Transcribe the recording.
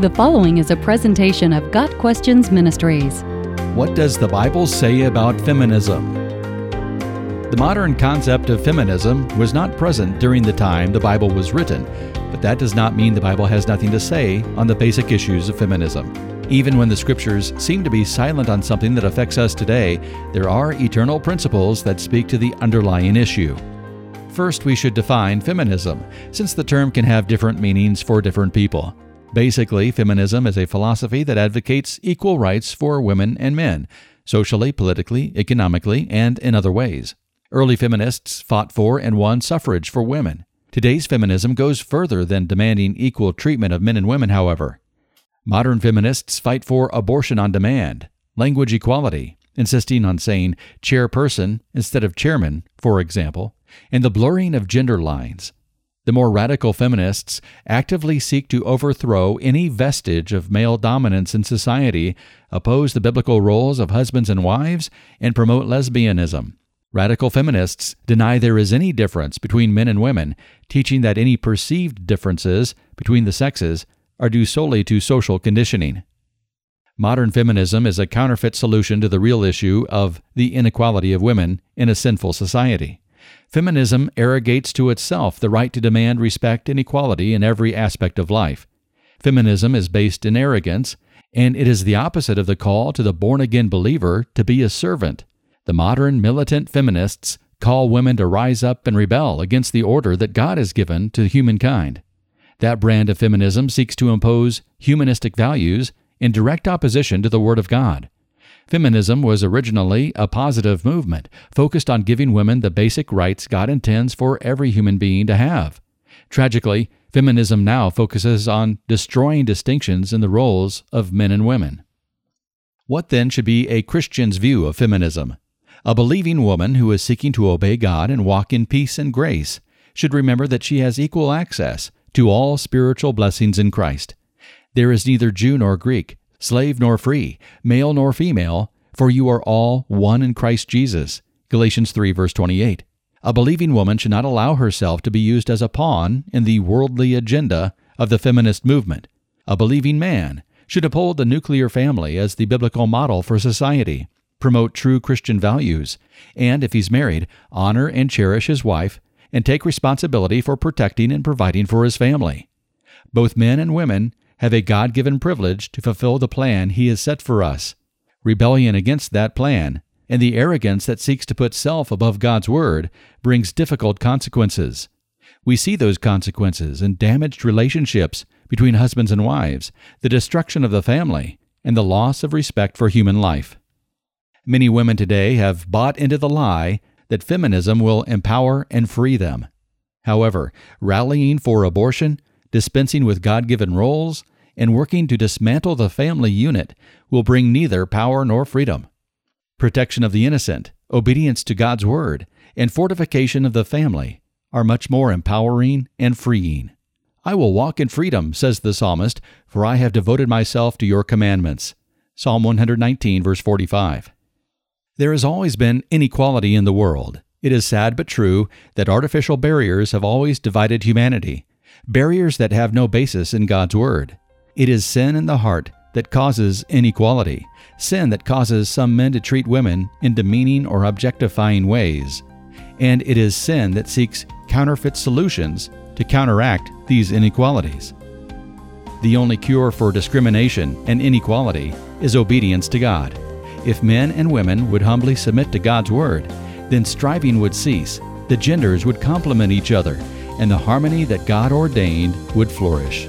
The following is a presentation of Got Questions Ministries. What does the Bible say about feminism? The modern concept of feminism was not present during the time the Bible was written, but that does not mean the Bible has nothing to say on the basic issues of feminism. Even when the scriptures seem to be silent on something that affects us today, there are eternal principles that speak to the underlying issue. First, we should define feminism, since the term can have different meanings for different people. Basically, feminism is a philosophy that advocates equal rights for women and men, socially, politically, economically, and in other ways. Early feminists fought for and won suffrage for women. Today's feminism goes further than demanding equal treatment of men and women, however. Modern feminists fight for abortion on demand, language equality, insisting on saying chairperson instead of chairman, for example, and the blurring of gender lines. The more radical feminists actively seek to overthrow any vestige of male dominance in society, oppose the biblical roles of husbands and wives, and promote lesbianism. Radical feminists deny there is any difference between men and women, teaching that any perceived differences between the sexes are due solely to social conditioning. Modern feminism is a counterfeit solution to the real issue of the inequality of women in a sinful society. Feminism arrogates to itself the right to demand respect and equality in every aspect of life. Feminism is based in arrogance, and it is the opposite of the call to the born again believer to be a servant. The modern militant feminists call women to rise up and rebel against the order that God has given to humankind. That brand of feminism seeks to impose humanistic values in direct opposition to the Word of God. Feminism was originally a positive movement focused on giving women the basic rights God intends for every human being to have. Tragically, feminism now focuses on destroying distinctions in the roles of men and women. What then should be a Christian's view of feminism? A believing woman who is seeking to obey God and walk in peace and grace should remember that she has equal access to all spiritual blessings in Christ. There is neither Jew nor Greek, slave nor free, male nor female, for you are all one in Christ Jesus. Galatians 3 verse 28. A believing woman should not allow herself to be used as a pawn in the worldly agenda of the feminist movement. A believing man should uphold the nuclear family as the biblical model for society, promote true Christian values, and if he's married, honor and cherish his wife and take responsibility for protecting and providing for his family. Both men and women have a God given privilege to fulfill the plan He has set for us. Rebellion against that plan, and the arrogance that seeks to put self above God's Word, brings difficult consequences. We see those consequences in damaged relationships between husbands and wives, the destruction of the family, and the loss of respect for human life. Many women today have bought into the lie that feminism will empower and free them. However, rallying for abortion, dispensing with God given roles, and working to dismantle the family unit will bring neither power nor freedom. Protection of the innocent, obedience to God's word, and fortification of the family are much more empowering and freeing. I will walk in freedom, says the psalmist, for I have devoted myself to your commandments. Psalm 119, verse 45. There has always been inequality in the world. It is sad but true that artificial barriers have always divided humanity, barriers that have no basis in God's Word. It is sin in the heart that causes inequality, sin that causes some men to treat women in demeaning or objectifying ways. And it is sin that seeks counterfeit solutions to counteract these inequalities. The only cure for discrimination and inequality is obedience to God. If men and women would humbly submit to God's Word, then striving would cease, the genders would complement each other, and the harmony that God ordained would flourish.